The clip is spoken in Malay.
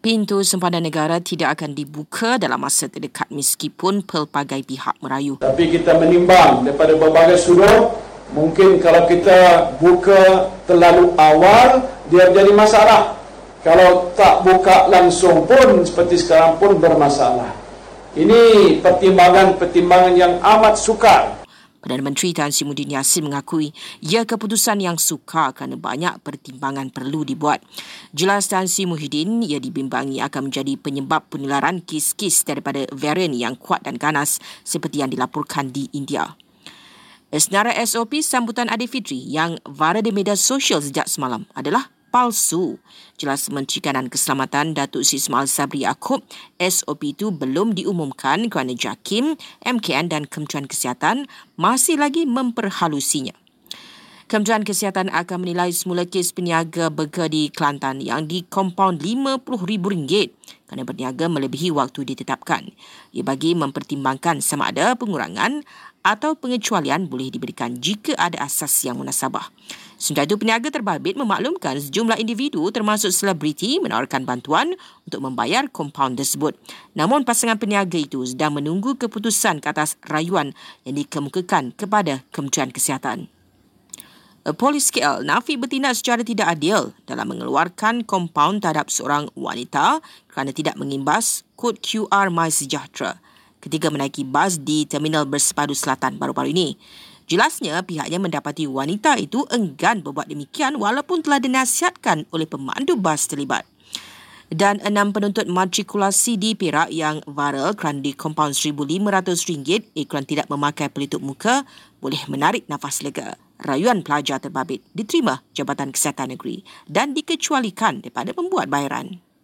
Pintu sempadan negara tidak akan dibuka dalam masa terdekat meskipun pelbagai pihak merayu. Tapi kita menimbang daripada berbagai sudut, mungkin kalau kita buka terlalu awal, dia jadi masalah. Kalau tak buka langsung pun seperti sekarang pun bermasalah. Ini pertimbangan-pertimbangan yang amat sukar. Perdana Menteri Tan Sri Muhyiddin Yassin mengakui ia keputusan yang sukar kerana banyak pertimbangan perlu dibuat. Jelas Tan Sri Muhyiddin ia dibimbangi akan menjadi penyebab penularan kes-kes daripada varian yang kuat dan ganas seperti yang dilaporkan di India. Senarai SOP sambutan Aidilfitri yang viral di media sosial sejak semalam adalah palsu. Jelas Menteri Kanan Keselamatan Datuk Sri Ismail Sabri Yaakob, SOP itu belum diumumkan kerana JAKIM, MKN dan Kementerian Kesihatan masih lagi memperhalusinya. Kementerian Kesihatan akan menilai semula kes peniaga burger di Kelantan yang dikompaun RM50,000 kerana berniaga melebihi waktu ditetapkan. Ia bagi mempertimbangkan sama ada pengurangan atau pengecualian boleh diberikan jika ada asas yang munasabah. Sementara itu, peniaga terbabit memaklumkan sejumlah individu termasuk selebriti menawarkan bantuan untuk membayar kompaun tersebut. Namun, pasangan peniaga itu sedang menunggu keputusan ke atas rayuan yang dikemukakan kepada Kementerian Kesihatan. Polis KL nafi bertindak secara tidak adil dalam mengeluarkan kompaun terhadap seorang wanita kerana tidak mengimbas kod QR MySejahtera ketika menaiki bas di Terminal Bersepadu Selatan baru-baru ini. Jelasnya pihaknya mendapati wanita itu enggan berbuat demikian walaupun telah dinasihatkan oleh pemandu bas terlibat. Dan enam penuntut matrikulasi di Perak yang viral kerana di kompaun RM1,500 iklan tidak memakai pelitup muka boleh menarik nafas lega rayuan pelajar terbabit diterima Jabatan Kesihatan Negeri dan dikecualikan daripada membuat bayaran.